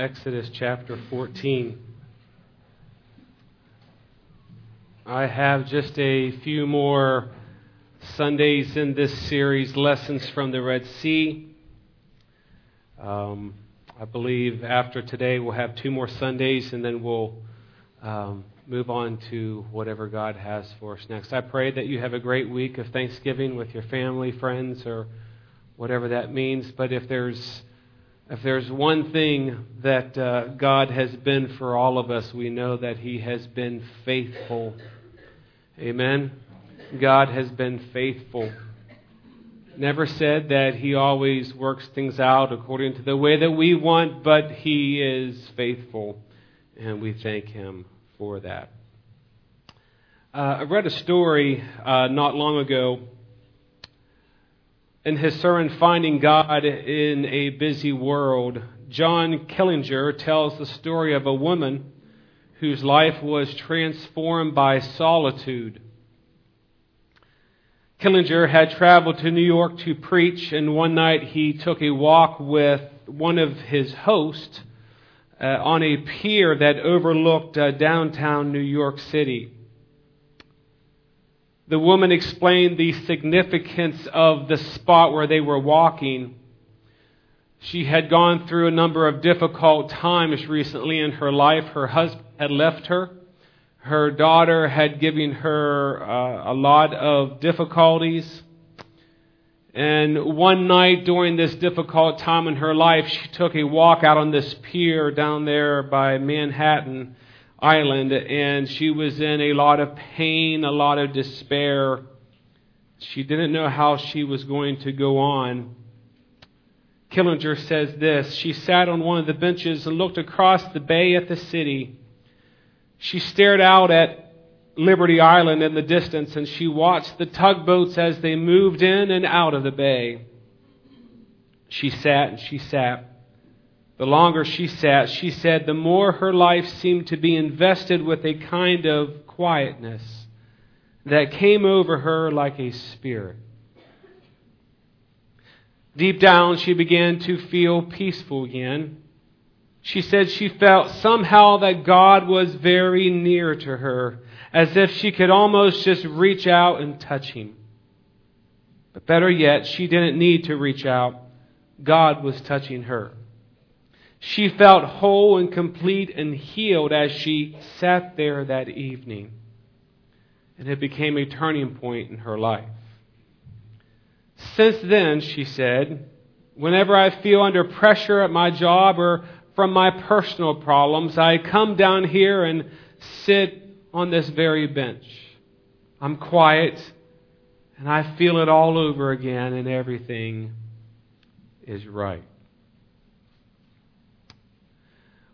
Exodus chapter 14. I have just a few more Sundays in this series, Lessons from the Red Sea. Um, I believe after today we'll have two more Sundays and then we'll um, move on to whatever God has for us next. I pray that you have a great week of Thanksgiving with your family, friends, or whatever that means. But if there's if there's one thing that uh, God has been for all of us, we know that He has been faithful. Amen. God has been faithful. Never said that He always works things out according to the way that we want, but He is faithful, and we thank Him for that. Uh, I read a story uh, not long ago in his sermon, Finding God in a Busy World, John Killinger tells the story of a woman whose life was transformed by solitude. Killinger had traveled to New York to preach, and one night he took a walk with one of his hosts uh, on a pier that overlooked uh, downtown New York City the woman explained the significance of the spot where they were walking. She had gone through a number of difficult times recently in her life. Her husband had left her. Her daughter had given her uh, a lot of difficulties. And one night during this difficult time in her life, she took a walk out on this pier down there by Manhattan island, and she was in a lot of pain, a lot of despair. She didn't know how she was going to go on. Killinger says this She sat on one of the benches and looked across the bay at the city. She stared out at Liberty Island in the distance and she watched the tugboats as they moved in and out of the bay. She sat and she sat. The longer she sat, she said, the more her life seemed to be invested with a kind of quietness that came over her like a spirit. Deep down, she began to feel peaceful again. She said she felt somehow that God was very near to her, as if she could almost just reach out and touch Him. But better yet, she didn't need to reach out. God was touching her. She felt whole and complete and healed as she sat there that evening. And it became a turning point in her life. Since then, she said, whenever I feel under pressure at my job or from my personal problems, I come down here and sit on this very bench. I'm quiet and I feel it all over again and everything is right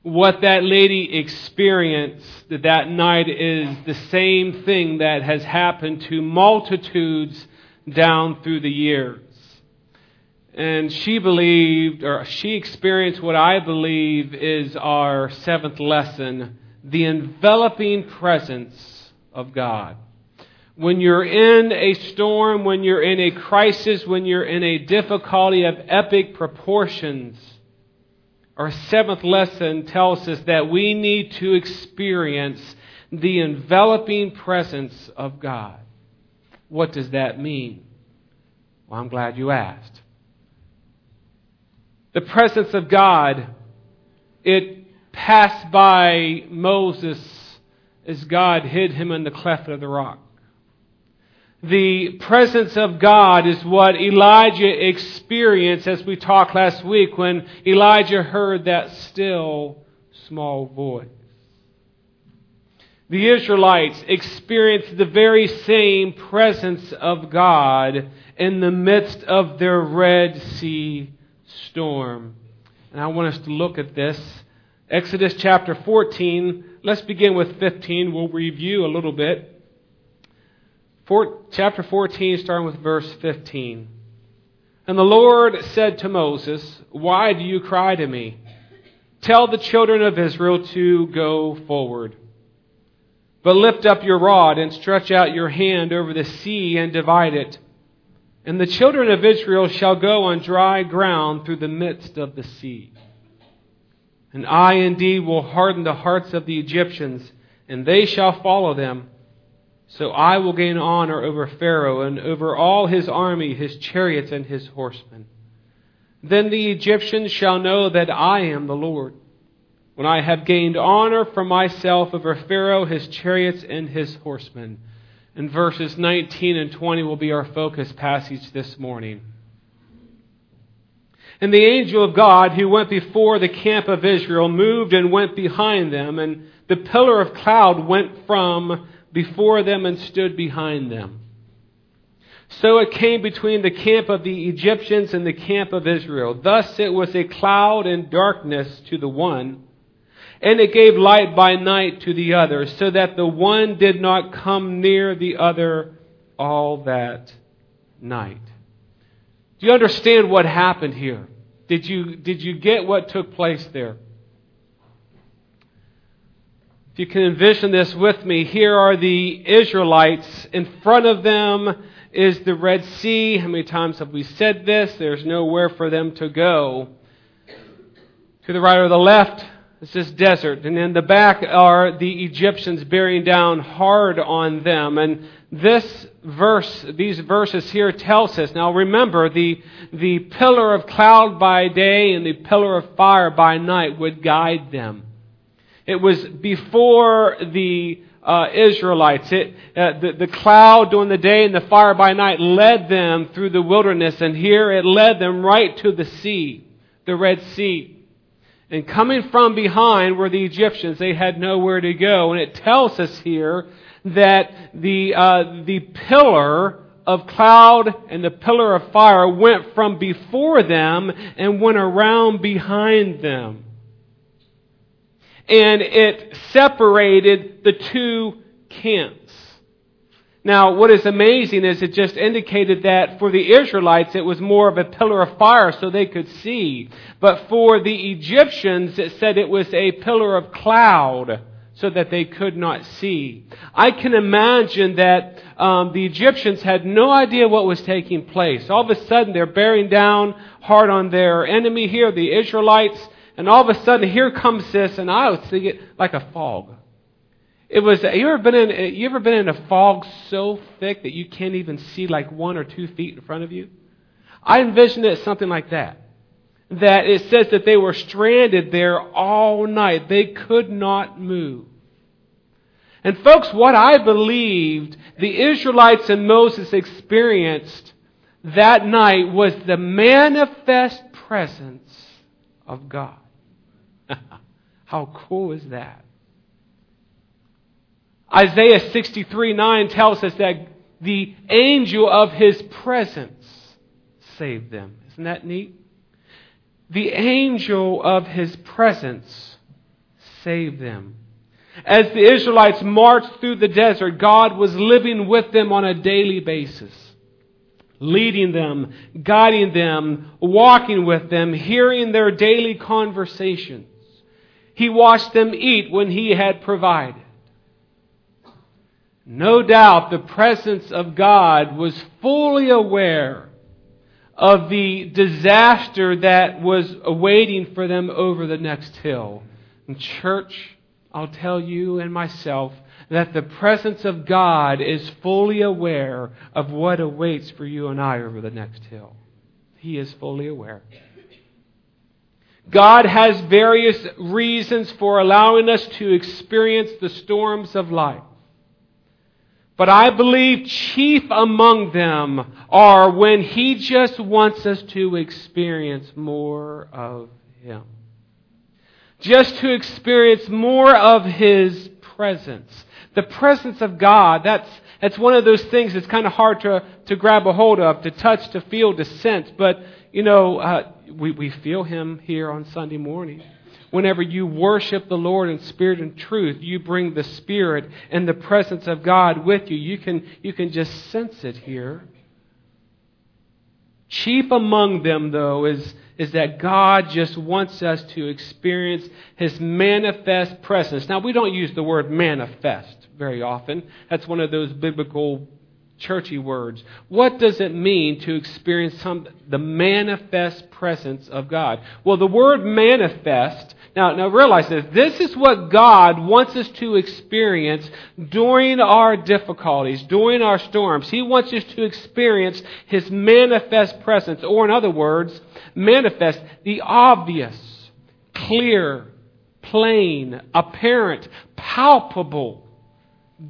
what that lady experienced that night is the same thing that has happened to multitudes down through the years. And she believed, or she experienced what I believe is our seventh lesson the enveloping presence of God. When you're in a storm, when you're in a crisis, when you're in a difficulty of epic proportions, our seventh lesson tells us that we need to experience the enveloping presence of God. What does that mean? Well, I'm glad you asked. The presence of God, it passed by Moses as God hid him in the cleft of the rock. The presence of God is what Elijah experienced as we talked last week when Elijah heard that still small voice. The Israelites experienced the very same presence of God in the midst of their Red Sea storm. And I want us to look at this. Exodus chapter 14. Let's begin with 15. We'll review a little bit. Four, chapter 14, starting with verse 15. And the Lord said to Moses, Why do you cry to me? Tell the children of Israel to go forward. But lift up your rod and stretch out your hand over the sea and divide it. And the children of Israel shall go on dry ground through the midst of the sea. And I indeed will harden the hearts of the Egyptians, and they shall follow them. So I will gain honor over Pharaoh and over all his army, his chariots, and his horsemen. Then the Egyptians shall know that I am the Lord, when I have gained honor for myself over Pharaoh, his chariots, and his horsemen. And verses 19 and 20 will be our focus passage this morning. And the angel of God who went before the camp of Israel moved and went behind them, and the pillar of cloud went from before them and stood behind them. So it came between the camp of the Egyptians and the camp of Israel. Thus it was a cloud and darkness to the one, and it gave light by night to the other, so that the one did not come near the other all that night. Do you understand what happened here? Did you, did you get what took place there? If you can envision this with me, here are the Israelites. In front of them is the Red Sea. How many times have we said this? There's nowhere for them to go. To the right or the left is this desert. And in the back are the Egyptians bearing down hard on them. And this verse, these verses here tells us. Now remember, the, the pillar of cloud by day and the pillar of fire by night would guide them. It was before the uh, Israelites. It, uh, the, the cloud during the day and the fire by night led them through the wilderness, and here it led them right to the sea, the Red Sea. And coming from behind were the Egyptians. They had nowhere to go. And it tells us here that the, uh, the pillar of cloud and the pillar of fire went from before them and went around behind them and it separated the two camps. Now, what is amazing is it just indicated that for the Israelites it was more of a pillar of fire so they could see. But for the Egyptians it said it was a pillar of cloud so that they could not see. I can imagine that um, the Egyptians had no idea what was taking place. All of a sudden they're bearing down hard on their enemy here, the Israelites and all of a sudden here comes this, and I would see it like a fog. It was. You ever been in? You ever been in a fog so thick that you can't even see like one or two feet in front of you? I envisioned it something like that. That it says that they were stranded there all night. They could not move. And folks, what I believed the Israelites and Moses experienced that night was the manifest presence of God. How cool is that? Isaiah 63 9 tells us that the angel of his presence saved them. Isn't that neat? The angel of his presence saved them. As the Israelites marched through the desert, God was living with them on a daily basis leading them, guiding them, walking with them, hearing their daily conversations. He watched them eat when He had provided. No doubt the presence of God was fully aware of the disaster that was awaiting for them over the next hill. Church, I'll tell you and myself, that the presence of God is fully aware of what awaits for you and I over the next hill. He is fully aware. God has various reasons for allowing us to experience the storms of life. But I believe chief among them are when He just wants us to experience more of Him. Just to experience more of His presence. The presence of God, that's, that's one of those things that's kind of hard to, to grab a hold of, to touch, to feel, to sense. But, you know, uh, we, we feel Him here on Sunday morning. Whenever you worship the Lord in spirit and truth, you bring the Spirit and the presence of God with you. You can, you can just sense it here. Chief among them, though, is, is that God just wants us to experience His manifest presence. Now, we don't use the word manifest very often. That's one of those biblical churchy words. What does it mean to experience some, the manifest presence of God? Well, the word manifest, now, now realize this, this is what God wants us to experience during our difficulties, during our storms. He wants us to experience His manifest presence, or in other words, manifest the obvious, clear, plain, apparent, palpable,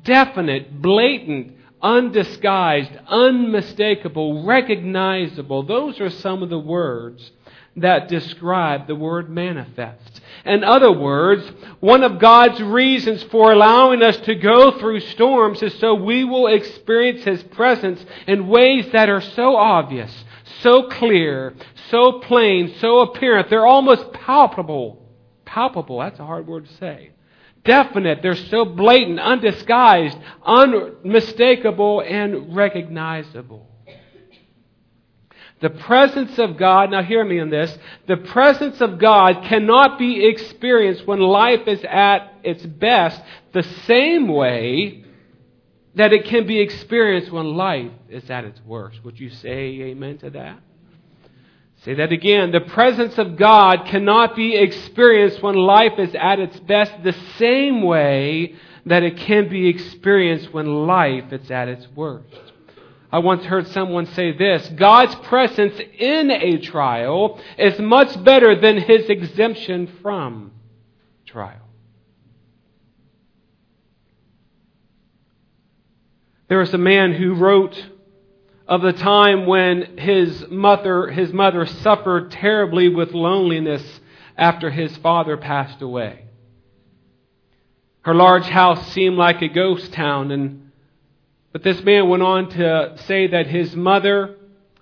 definite, blatant, undisguised, unmistakable, recognizable. Those are some of the words that describe the word manifest. In other words, one of God's reasons for allowing us to go through storms is so we will experience His presence in ways that are so obvious, so clear, so plain, so apparent. They're almost palpable. Palpable, that's a hard word to say definite, they're so blatant, undisguised, unmistakable, and recognizable. The presence of God, now hear me on this, the presence of God cannot be experienced when life is at its best the same way that it can be experienced when life is at its worst. Would you say amen to that? Say that again. The presence of God cannot be experienced when life is at its best the same way that it can be experienced when life is at its worst. I once heard someone say this God's presence in a trial is much better than his exemption from trial. There was a man who wrote of the time when his mother, his mother suffered terribly with loneliness after his father passed away. Her large house seemed like a ghost town, and, but this man went on to say that his mother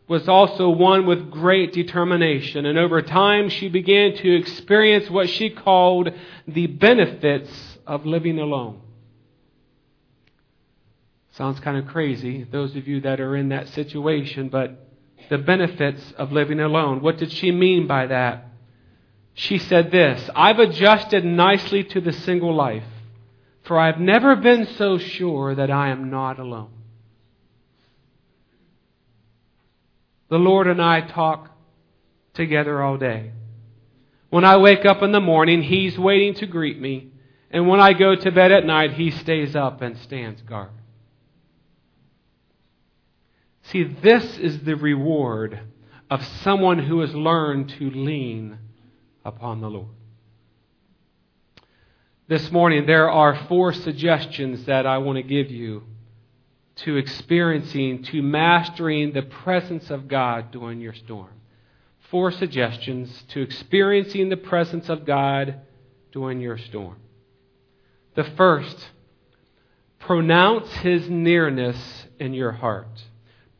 was also one with great determination, and over time she began to experience what she called the benefits of living alone. Sounds kind of crazy, those of you that are in that situation, but the benefits of living alone. What did she mean by that? She said this I've adjusted nicely to the single life, for I've never been so sure that I am not alone. The Lord and I talk together all day. When I wake up in the morning, He's waiting to greet me. And when I go to bed at night, He stays up and stands guard. See, this is the reward of someone who has learned to lean upon the Lord. This morning, there are four suggestions that I want to give you to experiencing, to mastering the presence of God during your storm. Four suggestions to experiencing the presence of God during your storm. The first, pronounce his nearness in your heart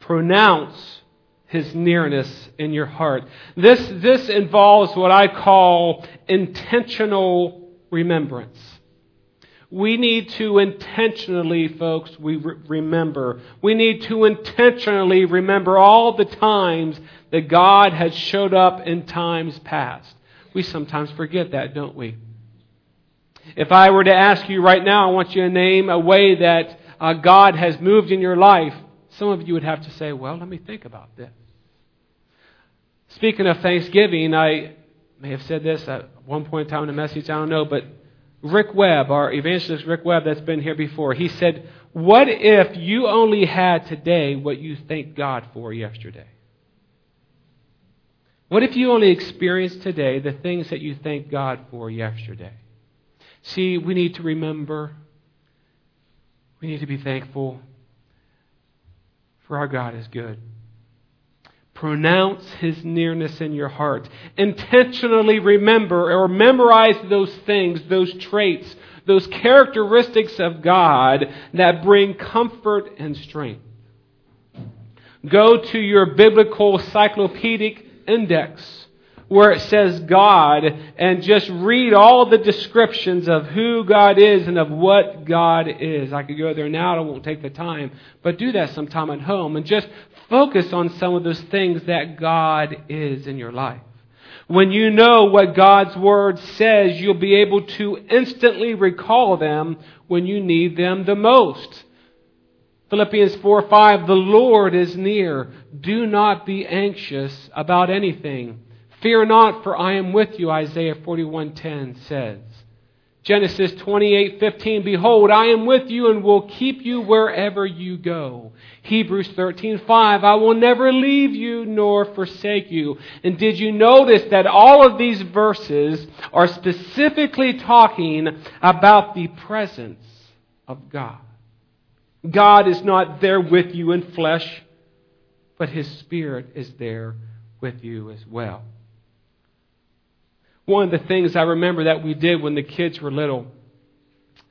pronounce his nearness in your heart. This, this involves what I call intentional remembrance. We need to intentionally, folks, we re- remember. We need to intentionally remember all the times that God has showed up in times past. We sometimes forget that, don't we? If I were to ask you right now, I want you to name a way that uh, God has moved in your life. Some of you would have to say, well, let me think about this. Speaking of Thanksgiving, I may have said this at one point in time in a message, I don't know, but Rick Webb, our evangelist Rick Webb that's been here before, he said, What if you only had today what you thanked God for yesterday? What if you only experienced today the things that you thanked God for yesterday? See, we need to remember. We need to be thankful for our God is good. Pronounce his nearness in your heart. Intentionally remember or memorize those things, those traits, those characteristics of God that bring comfort and strength. Go to your biblical cyclopedic index where it says God and just read all the descriptions of who God is and of what God is. I could go there now, I won't take the time, but do that sometime at home and just focus on some of those things that God is in your life. When you know what God's Word says, you'll be able to instantly recall them when you need them the most. Philippians 4 5, the Lord is near. Do not be anxious about anything. Fear not, for I am with you, Isaiah 41:10 says. Genesis 28:15 Behold I am with you and will keep you wherever you go. Hebrews 13:5 I will never leave you nor forsake you. And did you notice that all of these verses are specifically talking about the presence of God? God is not there with you in flesh, but his spirit is there with you as well. One of the things I remember that we did when the kids were little,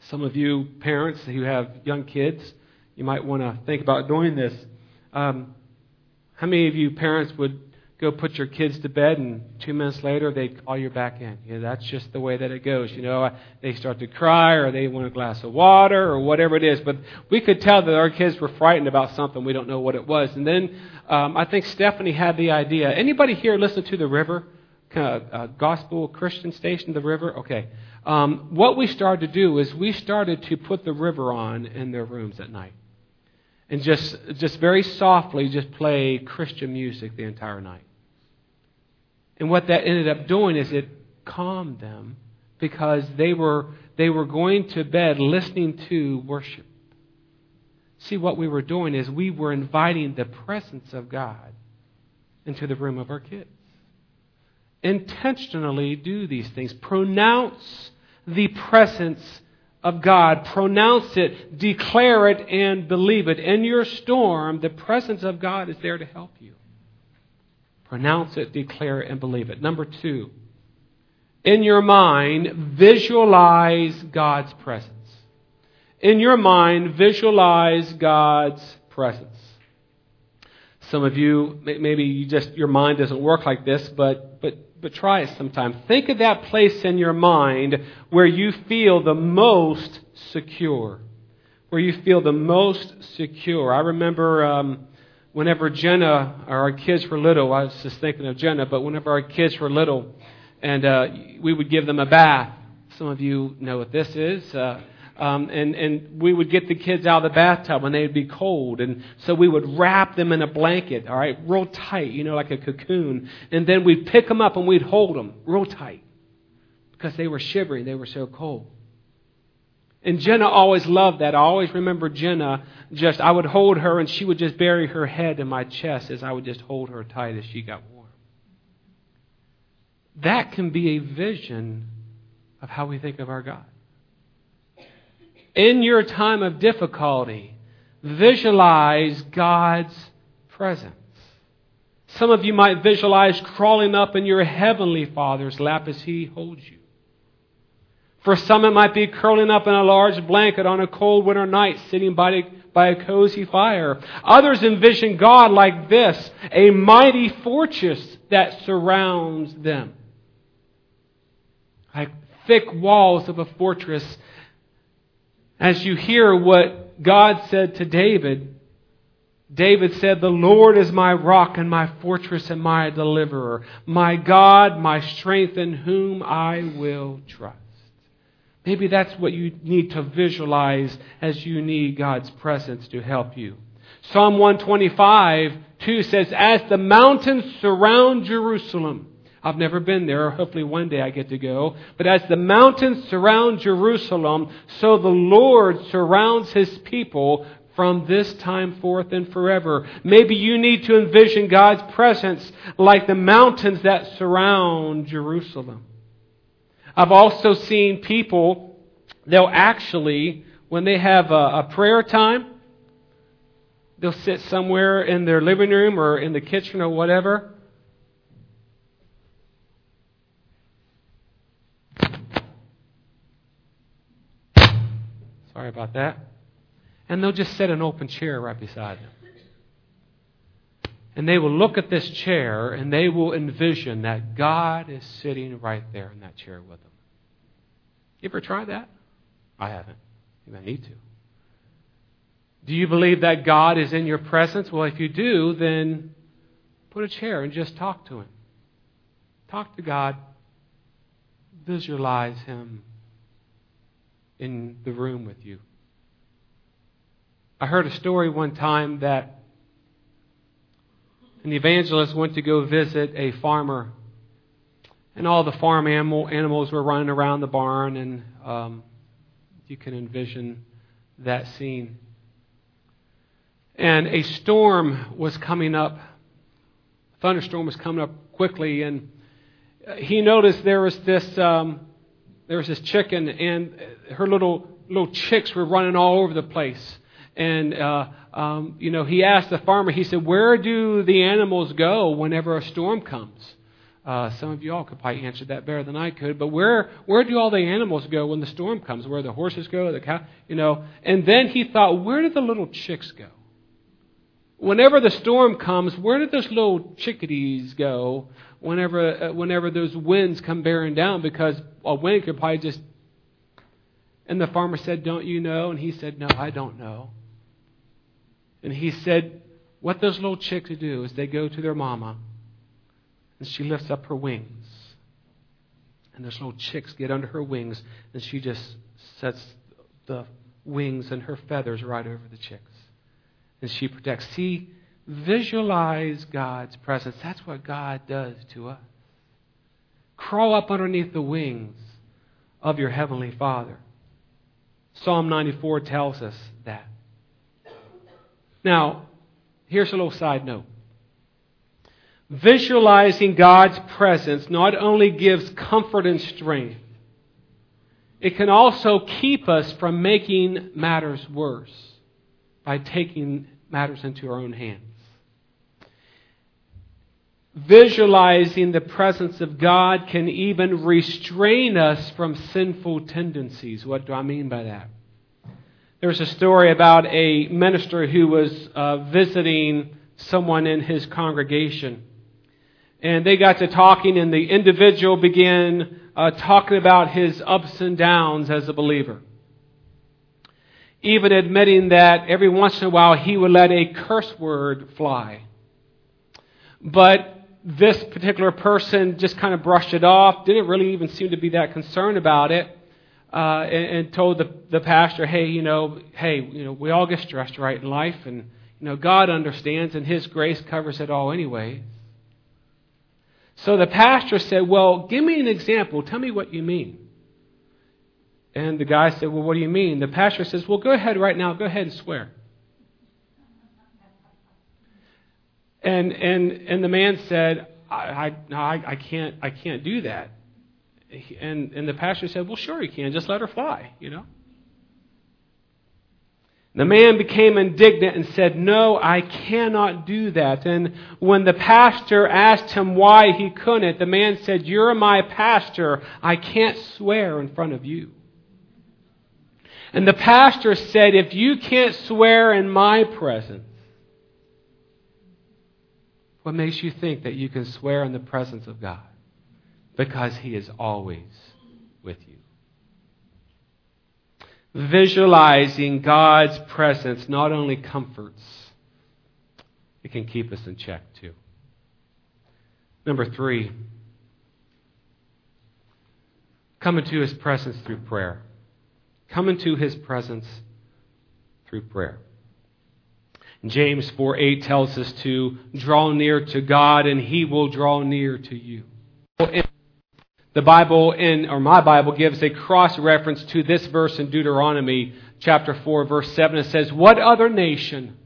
some of you parents who have young kids, you might want to think about doing this. Um, how many of you parents would go put your kids to bed and two minutes later they'd call you back in? You know, that's just the way that it goes. You know, they start to cry or they want a glass of water or whatever it is. But we could tell that our kids were frightened about something. We don't know what it was. And then um, I think Stephanie had the idea. Anybody here listen to the river? Kind of uh, gospel Christian station, the river. Okay. Um, what we started to do is we started to put the river on in their rooms at night, and just just very softly just play Christian music the entire night. And what that ended up doing is it calmed them because they were they were going to bed listening to worship. See, what we were doing is we were inviting the presence of God into the room of our kids intentionally do these things. Pronounce the presence of God. Pronounce it, declare it, and believe it. In your storm, the presence of God is there to help you. Pronounce it, declare it, and believe it. Number two, in your mind, visualize God's presence. In your mind, visualize God's presence. Some of you, maybe you just your mind doesn't work like this, but but but try it sometime. Think of that place in your mind where you feel the most secure. Where you feel the most secure. I remember um, whenever Jenna, or our kids were little, I was just thinking of Jenna, but whenever our kids were little, and uh, we would give them a bath. Some of you know what this is. Uh, um, and, and we would get the kids out of the bathtub when they'd be cold. And so we would wrap them in a blanket, all right, real tight, you know, like a cocoon. And then we'd pick them up and we'd hold them real tight because they were shivering. They were so cold. And Jenna always loved that. I always remember Jenna just, I would hold her and she would just bury her head in my chest as I would just hold her tight as she got warm. That can be a vision of how we think of our God in your time of difficulty, visualize God's presence. Some of you might visualize crawling up in your heavenly Father's lap as He holds you. For some, it might be curling up in a large blanket on a cold winter night, sitting by, by a cozy fire. Others envision God like this a mighty fortress that surrounds them. Like thick walls of a fortress as you hear what God said to David, David said, The Lord is my rock and my fortress and my deliverer, my God, my strength in whom I will trust. Maybe that's what you need to visualize as you need God's presence to help you. Psalm 125, 2 says, As the mountains surround Jerusalem, I've never been there. Hopefully one day I get to go. But as the mountains surround Jerusalem, so the Lord surrounds his people from this time forth and forever. Maybe you need to envision God's presence like the mountains that surround Jerusalem. I've also seen people, they'll actually, when they have a, a prayer time, they'll sit somewhere in their living room or in the kitchen or whatever, Sorry about that. And they'll just set an open chair right beside them. And they will look at this chair and they will envision that God is sitting right there in that chair with them. You ever try that? I haven't. You might need to. Do you believe that God is in your presence? Well, if you do, then put a chair and just talk to Him. Talk to God. Visualize Him in the room with you. I heard a story one time that an evangelist went to go visit a farmer, and all the farm animal, animals were running around the barn, and um, you can envision that scene. And a storm was coming up. A thunderstorm was coming up quickly, and he noticed there was this um, there was this chicken, and her little little chicks were running all over the place. And uh, um, you know, he asked the farmer. He said, "Where do the animals go whenever a storm comes?" Uh, some of you all could probably answer that better than I could. But where where do all the animals go when the storm comes? Where the horses go, the cow, you know? And then he thought, where do the little chicks go? Whenever the storm comes, where do those little chickadees go? Whenever uh, whenever those winds come bearing down, because a wind could probably just. And the farmer said, "Don't you know?" And he said, "No, I don't know." And he said, "What those little chicks do is they go to their mama." And she lifts up her wings. And those little chicks get under her wings, and she just sets the wings and her feathers right over the chicks. And she protects. See, visualize God's presence. That's what God does to us. Crawl up underneath the wings of your Heavenly Father. Psalm 94 tells us that. Now, here's a little side note. Visualizing God's presence not only gives comfort and strength, it can also keep us from making matters worse by taking matters into our own hands. Visualizing the presence of God can even restrain us from sinful tendencies. What do I mean by that? There's a story about a minister who was uh, visiting someone in his congregation and they got to talking, and the individual began uh, talking about his ups and downs as a believer. Even admitting that every once in a while he would let a curse word fly. But this particular person just kind of brushed it off, didn't really even seem to be that concerned about it, uh, and, and told the, the pastor, hey, you know, hey, you know, we all get stressed right in life, and, you know, God understands, and His grace covers it all anyway. So the pastor said, Well, give me an example. Tell me what you mean. And the guy said, Well, what do you mean? The pastor says, Well, go ahead right now. Go ahead and swear. And, and, and the man said, I, I, I, can't, I can't do that. And, and the pastor said, Well, sure you can. Just let her fly, you know. The man became indignant and said, No, I cannot do that. And when the pastor asked him why he couldn't, the man said, You're my pastor. I can't swear in front of you. And the pastor said, If you can't swear in my presence, what makes you think that you can swear in the presence of God? Because he is always with you visualizing God's presence not only comforts, it can keep us in check too. Number three, come into his presence through prayer. Come into his presence through prayer. James 4 8 tells us to draw near to God and he will draw near to you. The Bible in, or my Bible gives a cross reference to this verse in Deuteronomy chapter 4 verse 7. It says, What other nation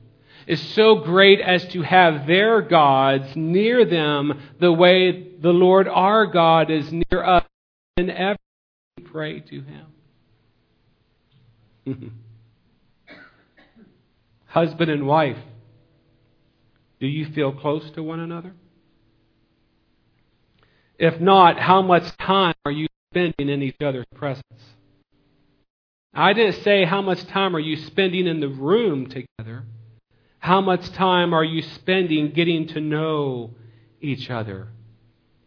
is so great as to have their gods near them the way the Lord our God is near us and ever we pray to him? Husband and wife, do you feel close to one another? If not, how much time are you spending in each other's presence? I didn't say how much time are you spending in the room together. How much time are you spending getting to know each other,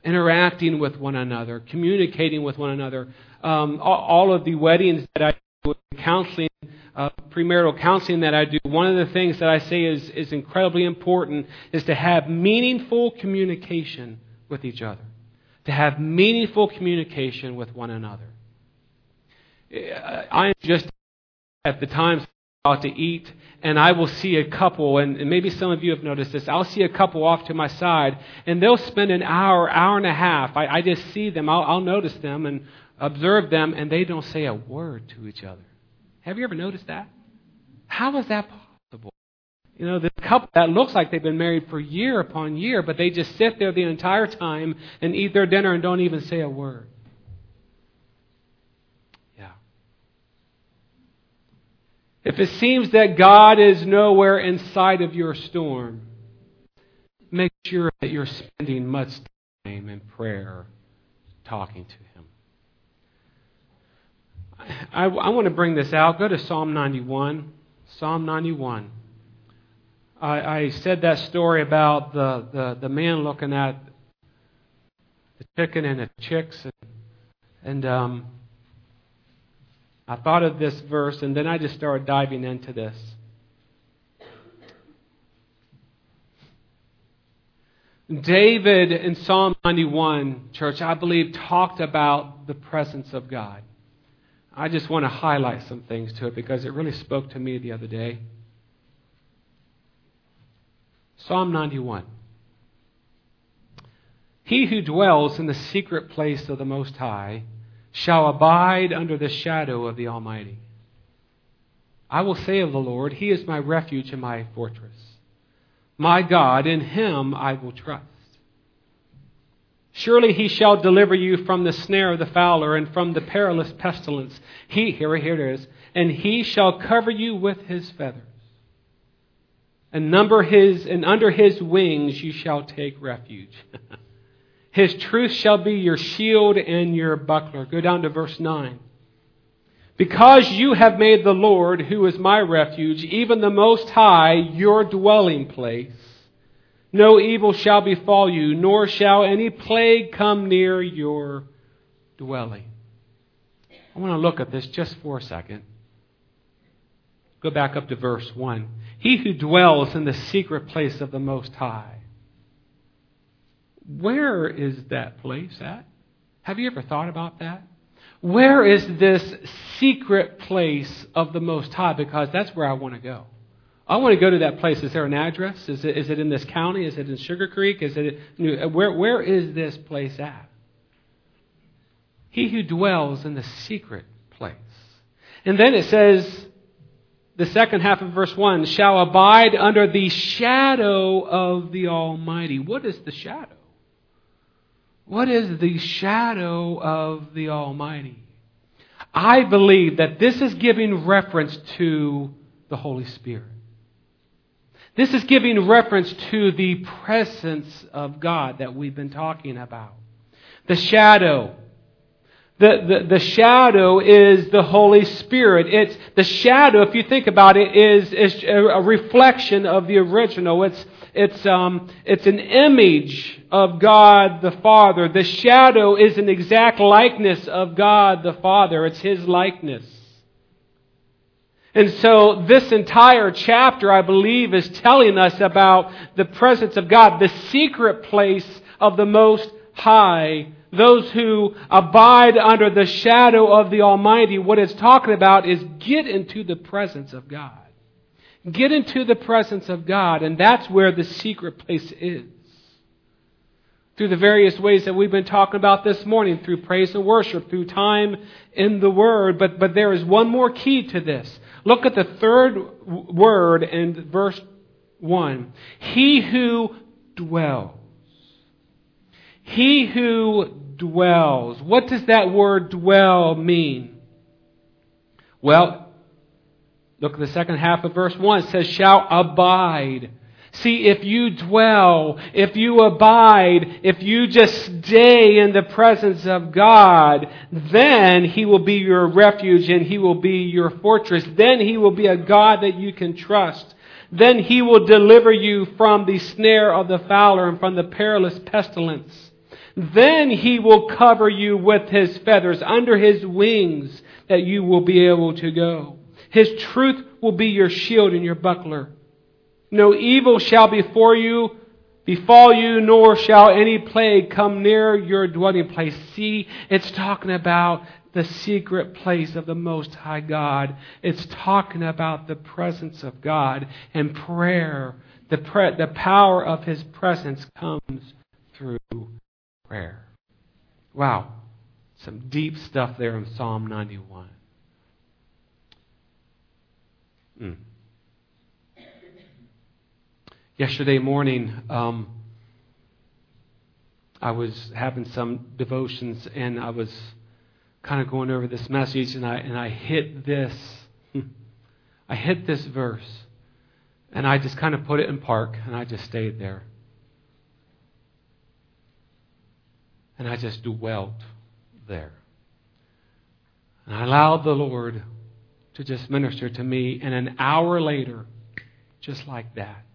interacting with one another, communicating with one another? Um, all of the weddings that I do, counseling, uh, premarital counseling that I do, one of the things that I say is, is incredibly important is to have meaningful communication with each other to have meaningful communication with one another. I am just at the times out to eat, and I will see a couple, and, and maybe some of you have noticed this. I'll see a couple off to my side, and they'll spend an hour, hour and a half. I, I just see them. I'll, I'll notice them and observe them, and they don't say a word to each other. Have you ever noticed that? How is that possible? You know, this couple that looks like they've been married for year upon year, but they just sit there the entire time and eat their dinner and don't even say a word. Yeah. If it seems that God is nowhere inside of your storm, make sure that you're spending much time in prayer talking to Him. I, I want to bring this out. Go to Psalm 91. Psalm 91. I, I said that story about the, the, the man looking at the chicken and the chicks. And, and um, I thought of this verse, and then I just started diving into this. David in Psalm 91, church, I believe, talked about the presence of God. I just want to highlight some things to it because it really spoke to me the other day. Psalm 91. He who dwells in the secret place of the Most High shall abide under the shadow of the Almighty. I will say of the Lord, He is my refuge and my fortress. My God, in Him I will trust. Surely he shall deliver you from the snare of the fowler and from the perilous pestilence. He, here, here it is, and he shall cover you with his feathers. And number his, and under his wings you shall take refuge. his truth shall be your shield and your buckler. Go down to verse 9. Because you have made the Lord, who is my refuge, even the Most High, your dwelling place, no evil shall befall you, nor shall any plague come near your dwelling. I want to look at this just for a second. Go back up to verse 1. He who dwells in the secret place of the Most High. Where is that place at? Have you ever thought about that? Where is this secret place of the Most High? Because that's where I want to go. I want to go to that place. Is there an address? Is it, is it in this county? Is it in Sugar Creek? Is it where, where is this place at? He who dwells in the secret place. And then it says, the second half of verse 1 shall abide under the shadow of the Almighty. What is the shadow? What is the shadow of the Almighty? I believe that this is giving reference to the Holy Spirit. This is giving reference to the presence of God that we've been talking about. The shadow. The, the, the shadow is the Holy Spirit. It's the shadow, if you think about it, is, is a reflection of the original. It's, it's, um, it's an image of God the Father. The shadow is an exact likeness of God the Father. It's His likeness. And so this entire chapter, I believe, is telling us about the presence of God, the secret place of the Most High. Those who abide under the shadow of the Almighty, what it's talking about is get into the presence of God. Get into the presence of God, and that's where the secret place is. Through the various ways that we've been talking about this morning, through praise and worship, through time in the Word, but, but there is one more key to this. Look at the third word in verse 1. He who dwells. He who dwells. What does that word dwell mean? Well, look at the second half of verse 1. It says, shall abide. See, if you dwell, if you abide, if you just stay in the presence of God, then He will be your refuge and He will be your fortress. Then He will be a God that you can trust. Then He will deliver you from the snare of the fowler and from the perilous pestilence. Then He will cover you with His feathers under His wings that you will be able to go. His truth will be your shield and your buckler. No evil shall before you befall you, nor shall any plague come near your dwelling place. See, it's talking about the secret place of the Most High God. It's talking about the presence of God and prayer. The, pre- the power of His presence comes through prayer. Wow. Some deep stuff there in Psalm 91. Mm. Yesterday morning, um, I was having some devotions and I was kind of going over this message and I, and I hit this. I hit this verse and I just kind of put it in park and I just stayed there. And I just dwelt there. And I allowed the Lord to just minister to me. And an hour later, just like that,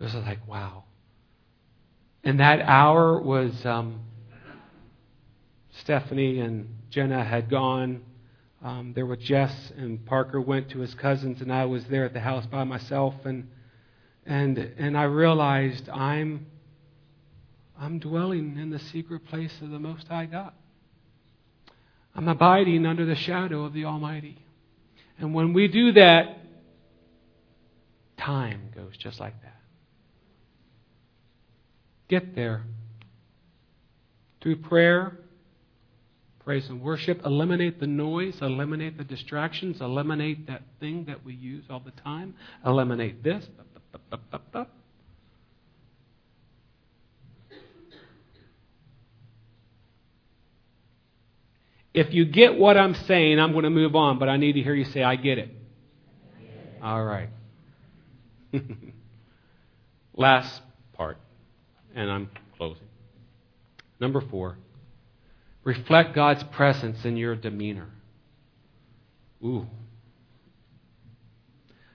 it was like, wow. And that hour was um, Stephanie and Jenna had gone. Um, there were Jess and Parker went to his cousins, and I was there at the house by myself. And and and I realized I'm I'm dwelling in the secret place of the Most High God. I'm abiding under the shadow of the Almighty. And when we do that, time goes just like that. Get there. Through prayer, praise and worship, eliminate the noise, eliminate the distractions, eliminate that thing that we use all the time, eliminate this. If you get what I'm saying, I'm going to move on, but I need to hear you say, I get it. All right. Last part and I'm closing. Number four, reflect God's presence in your demeanor. Ooh.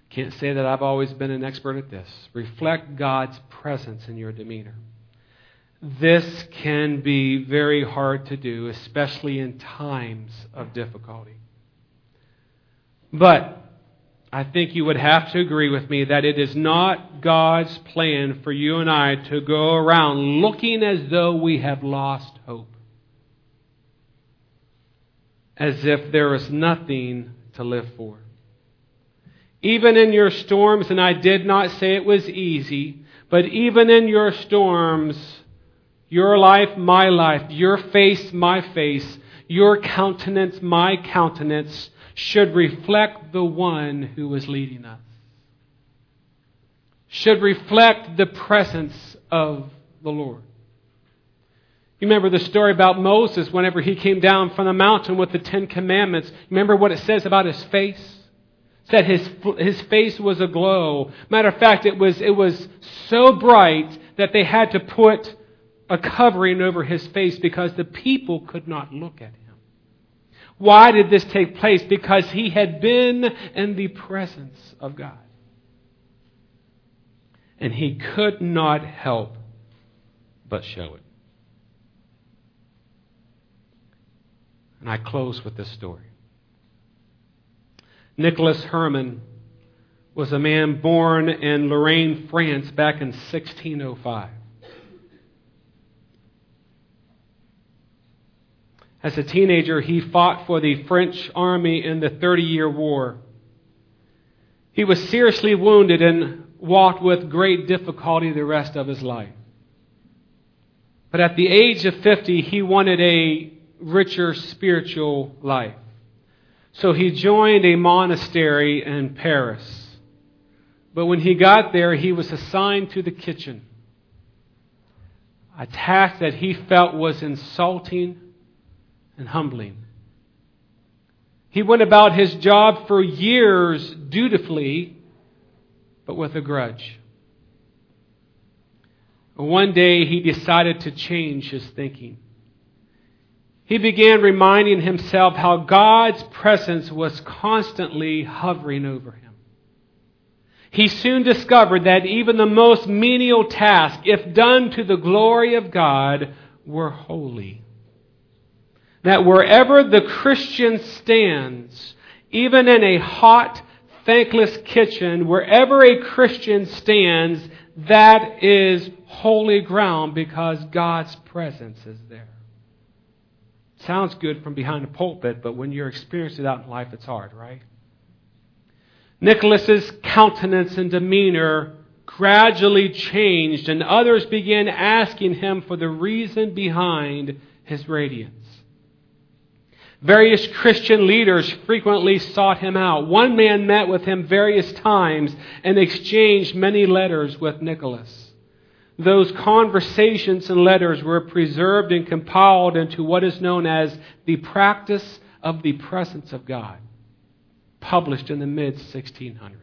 Can't say that I've always been an expert at this. Reflect God's presence in your demeanor. This can be very hard to do, especially in times of difficulty. But I think you would have to agree with me that it is not God's plan for you and I to go around looking as though we have lost hope. As if there is nothing to live for. Even in your storms, and I did not say it was easy, but even in your storms, your life, my life, your face, my face, your countenance, my countenance, should reflect the one who is leading us, should reflect the presence of the Lord. You remember the story about Moses whenever he came down from the mountain with the Ten Commandments. Remember what it says about his face? It said his, his face was aglow. Matter of fact, it was, it was so bright that they had to put a covering over his face because the people could not look at him. Why did this take place? Because he had been in the presence of God. And he could not help but show it. And I close with this story. Nicholas Herman was a man born in Lorraine, France back in 1605. As a teenager, he fought for the French army in the Thirty Year War. He was seriously wounded and walked with great difficulty the rest of his life. But at the age of 50, he wanted a richer spiritual life. So he joined a monastery in Paris. But when he got there, he was assigned to the kitchen, a task that he felt was insulting and humbling. He went about his job for years dutifully, but with a grudge. One day he decided to change his thinking. He began reminding himself how God's presence was constantly hovering over him. He soon discovered that even the most menial tasks, if done to the glory of God, were holy that wherever the Christian stands, even in a hot, thankless kitchen, wherever a Christian stands, that is holy ground because God's presence is there. Sounds good from behind the pulpit, but when you're experiencing it out in life, it's hard, right? Nicholas's countenance and demeanor gradually changed, and others began asking him for the reason behind his radiance. Various Christian leaders frequently sought him out. One man met with him various times and exchanged many letters with Nicholas. Those conversations and letters were preserved and compiled into what is known as the Practice of the Presence of God, published in the mid 1600s.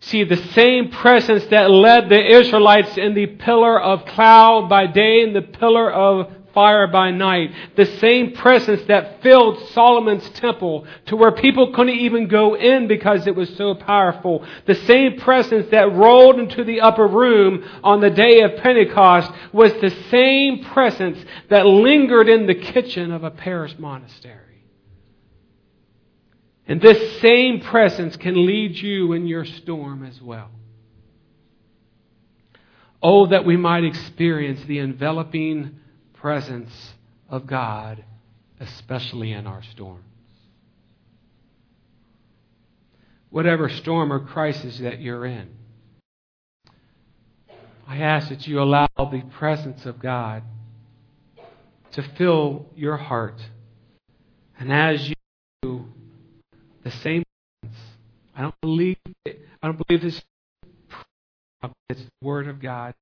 See, the same presence that led the Israelites in the pillar of cloud by day and the pillar of fire by night. The same presence that filled Solomon's temple to where people couldn't even go in because it was so powerful. The same presence that rolled into the upper room on the day of Pentecost was the same presence that lingered in the kitchen of a Paris monastery. And this same presence can lead you in your storm as well. Oh, that we might experience the enveloping presence of God, especially in our storms. Whatever storm or crisis that you're in, I ask that you allow the presence of God to fill your heart. And as you do, the same I don't believe it, I don't believe this it's the word of God.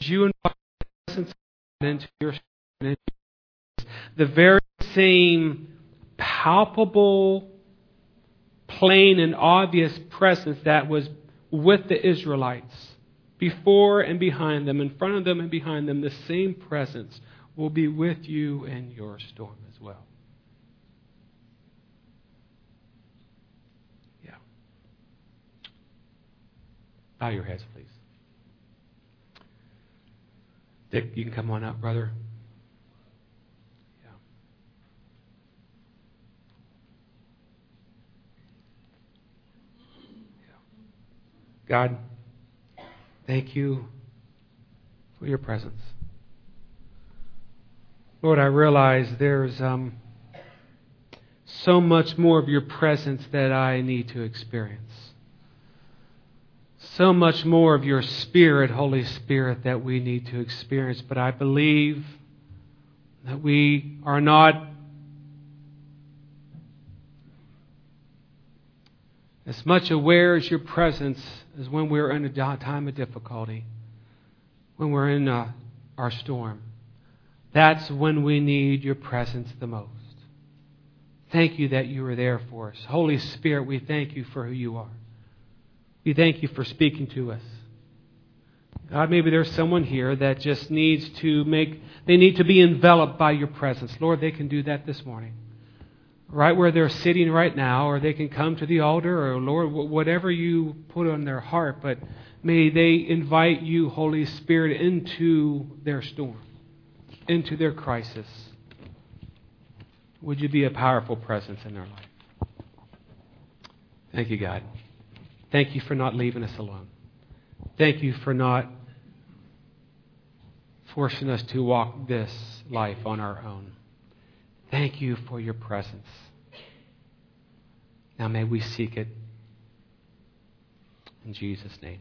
As you invite the presence into your the very same palpable, plain, and obvious presence that was with the Israelites before and behind them, in front of them and behind them, the same presence will be with you in your storm as well. Yeah. Bow your heads, please. You can come on up, brother. Yeah. yeah. God, thank you for your presence. Lord, I realize there's um, so much more of your presence that I need to experience so much more of your Spirit, Holy Spirit, that we need to experience. But I believe that we are not as much aware as your presence as when we're in a time of difficulty, when we're in uh, our storm. That's when we need your presence the most. Thank you that you are there for us. Holy Spirit, we thank you for who you are. We thank you for speaking to us. God, maybe there's someone here that just needs to make, they need to be enveloped by your presence. Lord, they can do that this morning. Right where they're sitting right now, or they can come to the altar, or Lord, whatever you put on their heart, but may they invite you, Holy Spirit, into their storm, into their crisis. Would you be a powerful presence in their life? Thank you, God. Thank you for not leaving us alone. Thank you for not forcing us to walk this life on our own. Thank you for your presence. Now may we seek it. In Jesus' name,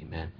amen.